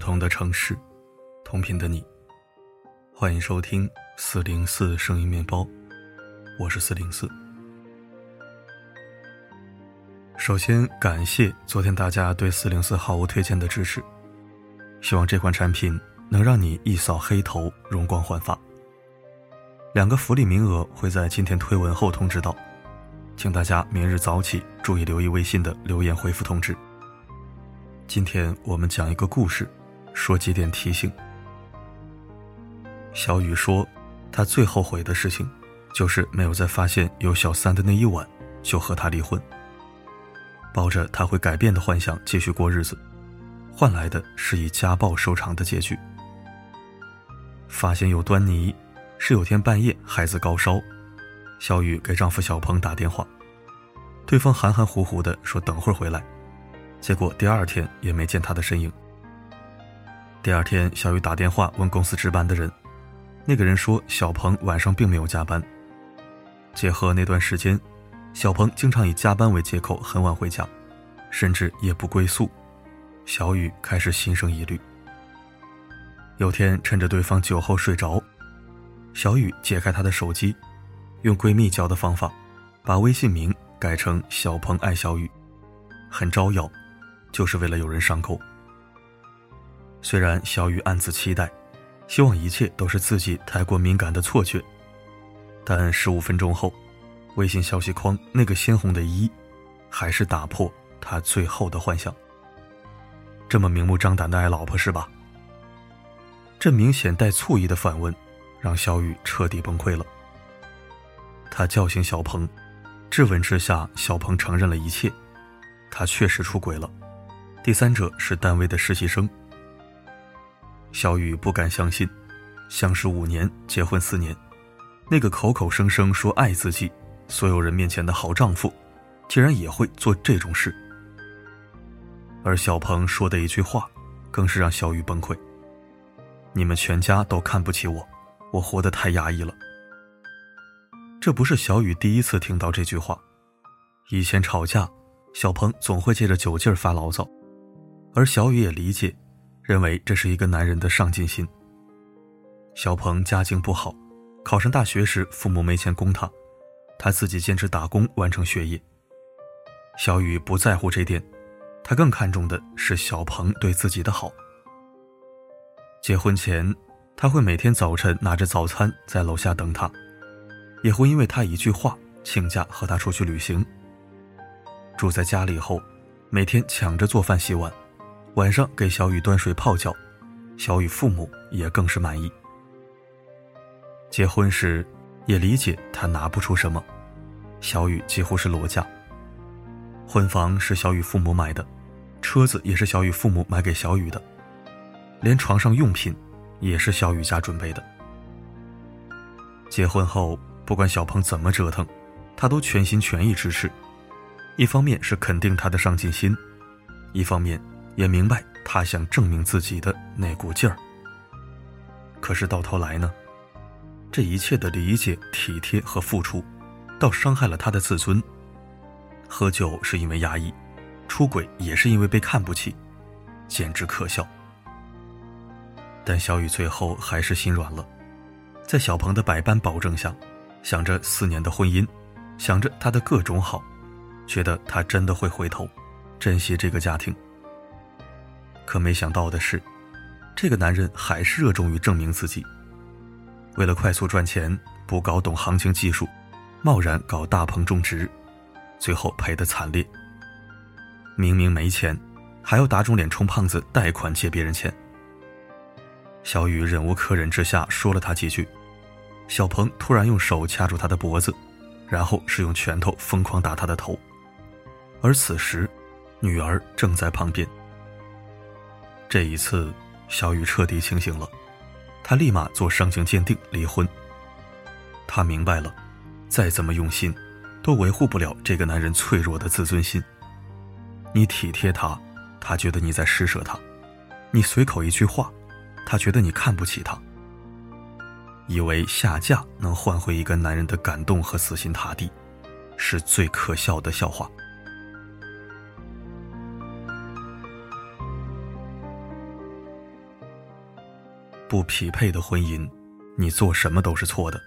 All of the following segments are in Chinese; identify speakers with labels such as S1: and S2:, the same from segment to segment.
S1: 不同的城市，同频的你，欢迎收听四零四声音面包，我是四零四。首先感谢昨天大家对四零四毫无推荐的支持，希望这款产品能让你一扫黑头，容光焕发。两个福利名额会在今天推文后通知到，请大家明日早起注意留意微信的留言回复通知。今天我们讲一个故事，说几点提醒。小雨说，他最后悔的事情，就是没有在发现有小三的那一晚就和他离婚。抱着他会改变的幻想继续过日子，换来的是以家暴收场的结局。发现有端倪，是有天半夜孩子高烧，小雨给丈夫小鹏打电话，对方含含糊糊的说等会儿回来。结果第二天也没见他的身影。第二天，小雨打电话问公司值班的人，那个人说小鹏晚上并没有加班。结合那段时间，小鹏经常以加班为借口很晚回家，甚至夜不归宿，小雨开始心生疑虑。有天趁着对方酒后睡着，小雨解开他的手机，用闺蜜教的方法，把微信名改成“小鹏爱小雨”，很招摇。就是为了有人上钩。虽然小雨暗自期待，希望一切都是自己太过敏感的错觉，但十五分钟后，微信消息框那个鲜红的一，还是打破他最后的幻想。这么明目张胆的爱老婆是吧？这明显带醋意的反问，让小雨彻底崩溃了。他叫醒小鹏，质问之下，小鹏承认了一切，他确实出轨了。第三者是单位的实习生。小雨不敢相信，相识五年，结婚四年，那个口口声声说爱自己、所有人面前的好丈夫，竟然也会做这种事。而小鹏说的一句话，更是让小雨崩溃：“你们全家都看不起我，我活得太压抑了。”这不是小雨第一次听到这句话，以前吵架，小鹏总会借着酒劲儿发牢骚。而小雨也理解，认为这是一个男人的上进心。小鹏家境不好，考上大学时父母没钱供他，他自己坚持打工完成学业。小雨不在乎这点，他更看重的是小鹏对自己的好。结婚前，他会每天早晨拿着早餐在楼下等他，也会因为他一句话请假和他出去旅行。住在家里后，每天抢着做饭洗碗。晚上给小雨端水泡脚，小雨父母也更是满意。结婚时，也理解他拿不出什么，小雨几乎是裸嫁。婚房是小雨父母买的，车子也是小雨父母买给小雨的，连床上用品也是小雨家准备的。结婚后，不管小鹏怎么折腾，他都全心全意支持。一方面是肯定他的上进心，一方面。也明白他想证明自己的那股劲儿。可是到头来呢，这一切的理解、体贴和付出，倒伤害了他的自尊。喝酒是因为压抑，出轨也是因为被看不起，简直可笑。但小雨最后还是心软了，在小鹏的百般保证下，想着四年的婚姻，想着他的各种好，觉得他真的会回头，珍惜这个家庭。可没想到的是，这个男人还是热衷于证明自己。为了快速赚钱，不搞懂行情技术，贸然搞大棚种植，最后赔得惨烈。明明没钱，还要打肿脸充胖子贷款借别人钱。小雨忍无可忍之下说了他几句，小鹏突然用手掐住他的脖子，然后是用拳头疯狂打他的头。而此时，女儿正在旁边。这一次，小雨彻底清醒了，她立马做伤情鉴定，离婚。他明白了，再怎么用心，都维护不了这个男人脆弱的自尊心。你体贴他，他觉得你在施舍他；你随口一句话，他觉得你看不起他。以为下嫁能换回一个男人的感动和死心塌地，是最可笑的笑话。不匹配的婚姻，你做什么都是错的。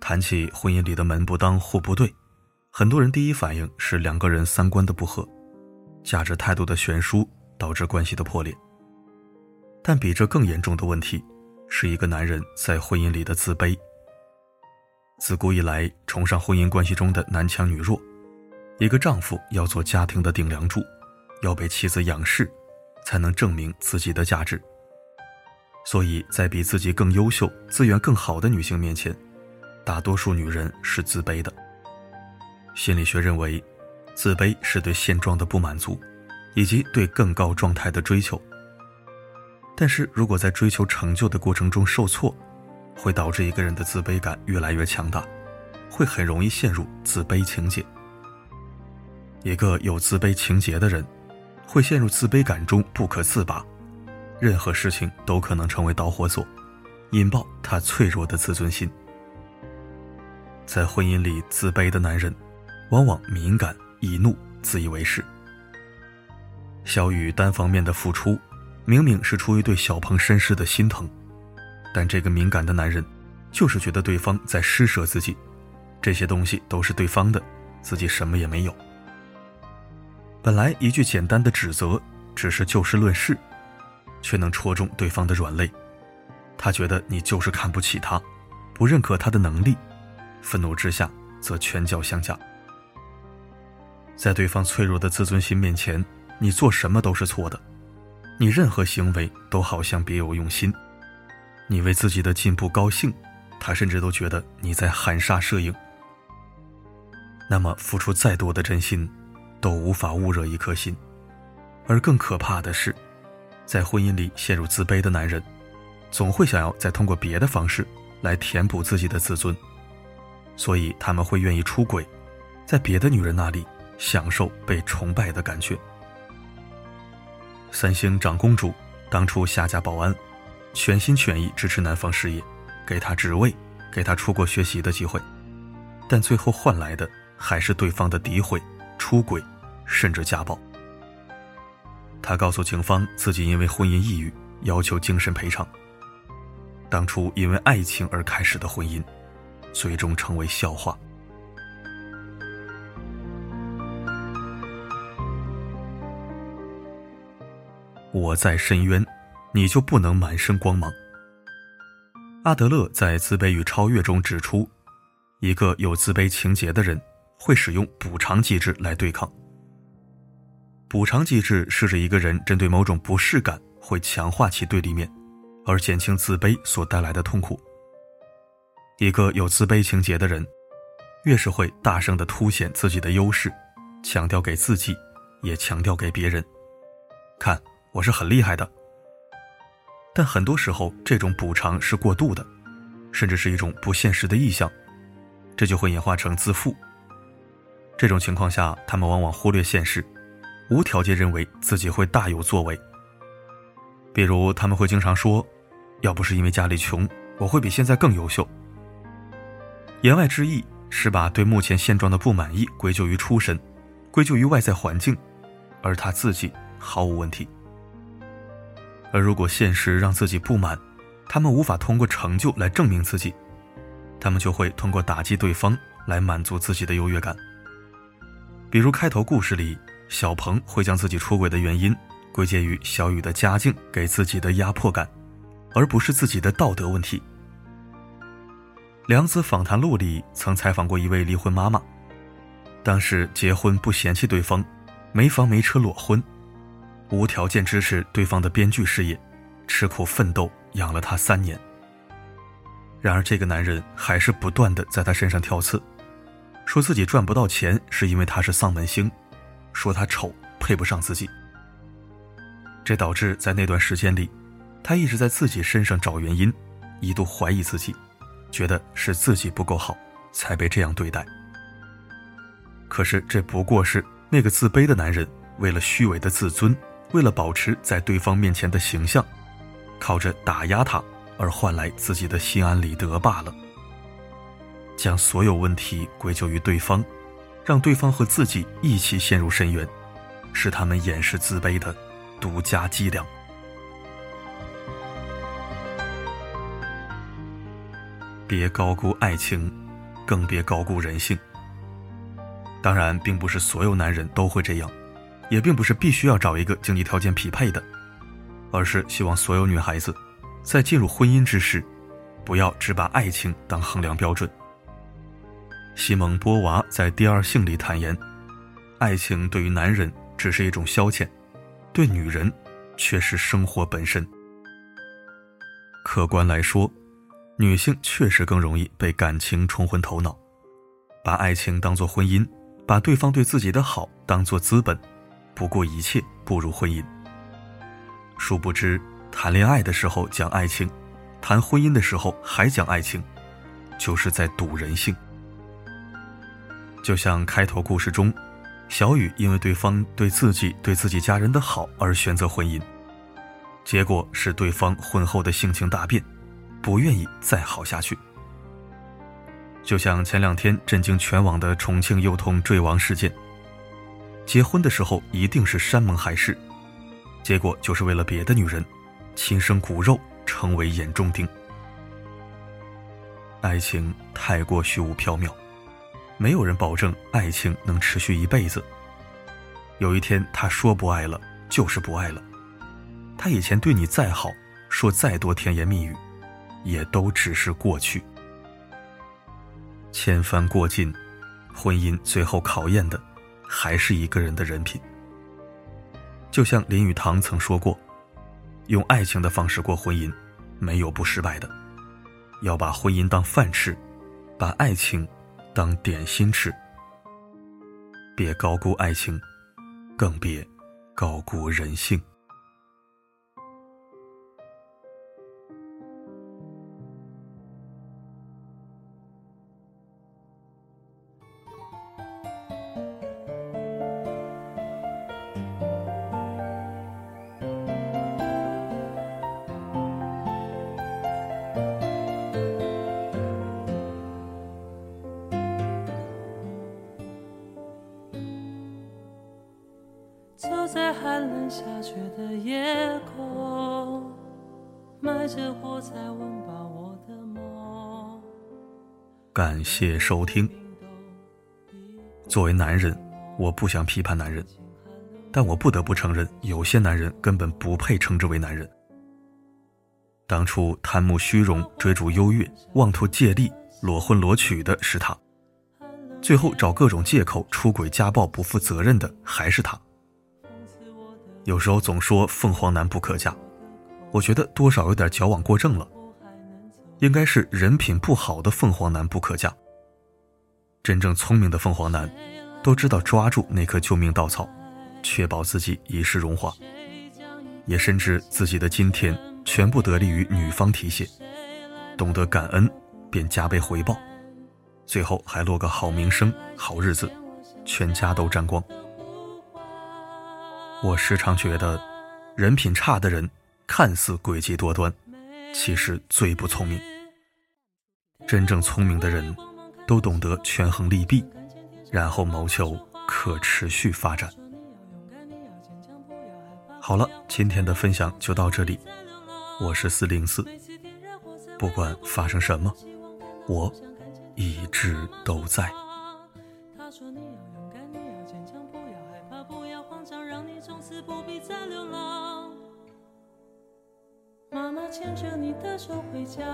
S1: 谈起婚姻里的门不当户不对，很多人第一反应是两个人三观的不合，价值态度的悬殊导致关系的破裂。但比这更严重的问题，是一个男人在婚姻里的自卑。自古以来，崇尚婚姻关系中的男强女弱，一个丈夫要做家庭的顶梁柱，要被妻子仰视，才能证明自己的价值。所以在比自己更优秀、资源更好的女性面前，大多数女人是自卑的。心理学认为，自卑是对现状的不满足，以及对更高状态的追求。但是如果在追求成就的过程中受挫，会导致一个人的自卑感越来越强大，会很容易陷入自卑情结。一个有自卑情结的人，会陷入自卑感中不可自拔，任何事情都可能成为导火索，引爆他脆弱的自尊心。在婚姻里，自卑的男人往往敏感、易怒、自以为是。小雨单方面的付出，明明是出于对小鹏身世的心疼，但这个敏感的男人就是觉得对方在施舍自己，这些东西都是对方的，自己什么也没有。本来一句简单的指责，只是就事论事，却能戳中对方的软肋。他觉得你就是看不起他，不认可他的能力。愤怒之下，则拳脚相加。在对方脆弱的自尊心面前，你做什么都是错的，你任何行为都好像别有用心。你为自己的进步高兴，他甚至都觉得你在含沙射影。那么，付出再多的真心，都无法捂热一颗心。而更可怕的是，在婚姻里陷入自卑的男人，总会想要再通过别的方式来填补自己的自尊。所以他们会愿意出轨，在别的女人那里享受被崇拜的感觉。三星长公主当初下嫁保安，全心全意支持男方事业，给他职位，给他出国学习的机会，但最后换来的还是对方的诋毁、出轨，甚至家暴。他告诉警方，自己因为婚姻抑郁，要求精神赔偿。当初因为爱情而开始的婚姻。最终成为笑话。我在深渊，你就不能满身光芒。阿德勒在《自卑与超越》中指出，一个有自卑情结的人会使用补偿机制来对抗。补偿机制是指一个人针对某种不适感，会强化其对立面，而减轻自卑所带来的痛苦。一个有自卑情节的人，越是会大声的凸显自己的优势，强调给自己，也强调给别人，看我是很厉害的。但很多时候，这种补偿是过度的，甚至是一种不现实的意向，这就会演化成自负。这种情况下，他们往往忽略现实，无条件认为自己会大有作为。比如，他们会经常说：“要不是因为家里穷，我会比现在更优秀。”言外之意是把对目前现状的不满意归咎于出身，归咎于外在环境，而他自己毫无问题。而如果现实让自己不满，他们无法通过成就来证明自己，他们就会通过打击对方来满足自己的优越感。比如开头故事里，小鹏会将自己出轨的原因归结于小雨的家境给自己的压迫感，而不是自己的道德问题。《梁子访谈录》里曾采访过一位离婚妈妈，当时结婚不嫌弃对方，没房没车裸婚，无条件支持对方的编剧事业，吃苦奋斗养了他三年。然而这个男人还是不断的在他身上挑刺，说自己赚不到钱是因为他是丧门星，说他丑配不上自己。这导致在那段时间里，他一直在自己身上找原因，一度怀疑自己。觉得是自己不够好，才被这样对待。可是这不过是那个自卑的男人为了虚伪的自尊，为了保持在对方面前的形象，靠着打压他而换来自己的心安理得罢了。将所有问题归咎于对方，让对方和自己一起陷入深渊是他们掩饰自卑的独家伎俩。别高估爱情更别高估人性。当然并不是所有男人都会这样也并不是必须要找一个经济条件匹配的而是希望所有女孩子在进入婚姻之时不要只把爱情当衡量标准西蒙·波娃在《第二性》里坦言，爱情对于男人只是一种消遣，对女人却是生活本身。客观来说，女性确实更容易被感情冲昏头脑，把爱情当作婚姻，把对方对自己的好当作资本，不顾一切步入婚姻。殊不知，谈恋爱的时候讲爱情，谈婚姻的时候还讲爱情，就是在赌人性。就像开头故事中，小雨因为对方对自己、对自己家人的好而选择婚姻。结果是对方婚后的性情大变，不愿意再好下去。就像前两天震惊全网的重庆幼童坠亡事件，结婚的时候一定是山盟海誓，结果就是为了别的女人，亲生骨肉成为眼中钉。爱情太过虚无缥缈，没有人保证爱情能持续一辈子。有一天他说不爱了，就是不爱了。他以前对你再好，说再多甜言蜜语，也都只是过去。千帆过尽，婚姻最后考验的还是一个人的人品。就像林语堂曾说过：“用爱情的方式过婚姻，没有不失败的。要把婚姻当饭吃，把爱情当点心吃。别高估爱情，更别高估人性。”下雪的夜空，埋着火柴温饱我的梦。感谢收听。作为男人，我不想批判男人，但我不得不承认，有些男人根本不配称之为男人。当初贪慕虚荣、追逐优越、妄图借力、裸婚裸娶的是他，最后找各种借口出轨、家暴、不负责任的还是他。有时候总说凤凰男不可嫁，我觉得多少有点矫枉过正了。应该是人品不好的凤凰男不可嫁。真正聪明的凤凰男，都知道抓住那颗救命稻草，确保自己一世荣华，也深知自己的今天全部得力于女方提携，懂得感恩便加倍回报，最后还落个好名声、好日子，全家都沾光。我时常觉得，人品差的人看似诡计多端，其实最不聪明。真正聪明的人，都懂得权衡利弊，然后谋求可持续发展。好了，今天的分享就到这里。我是四零四，不管发生什么，我一直都在。牵着你的手回家，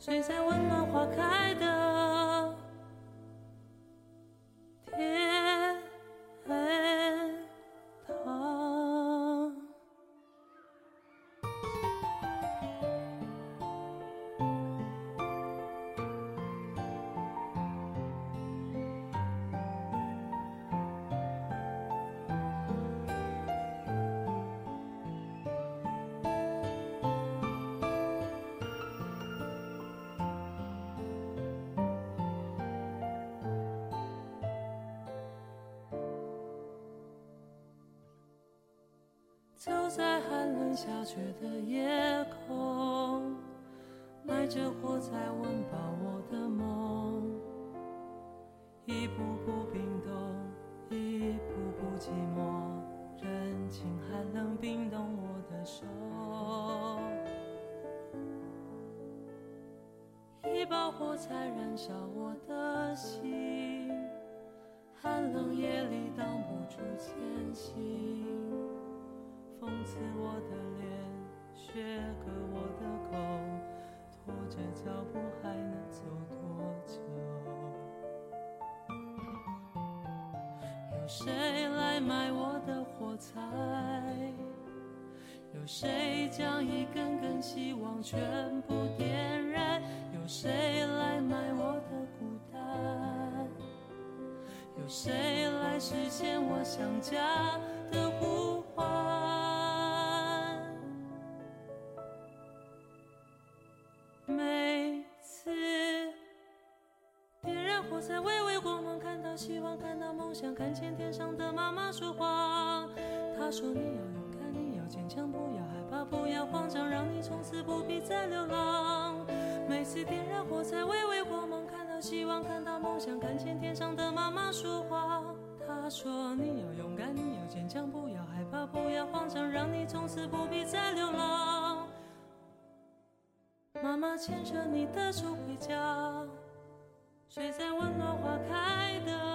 S1: 睡在温暖花开的在寒冷下雪的夜空，埋着火柴温饱我的梦，一步步冰冻，一步步寂寞，人情寒冷冰冻我的手。
S2: 一把火柴燃烧我的心，寒冷夜里挡不住前行。讽刺我的脸，血割我的口，拖着脚步还能走多久？有谁来买我的火柴？有谁将一根根希望全部点燃？有谁来买我的孤单？有谁来实现我想家的看见天上的妈妈说话。她说你要勇敢，你要坚强，不要害怕，不要慌张，让你从此不必再流浪。妈妈牵着你的手回家，睡在温暖花开的。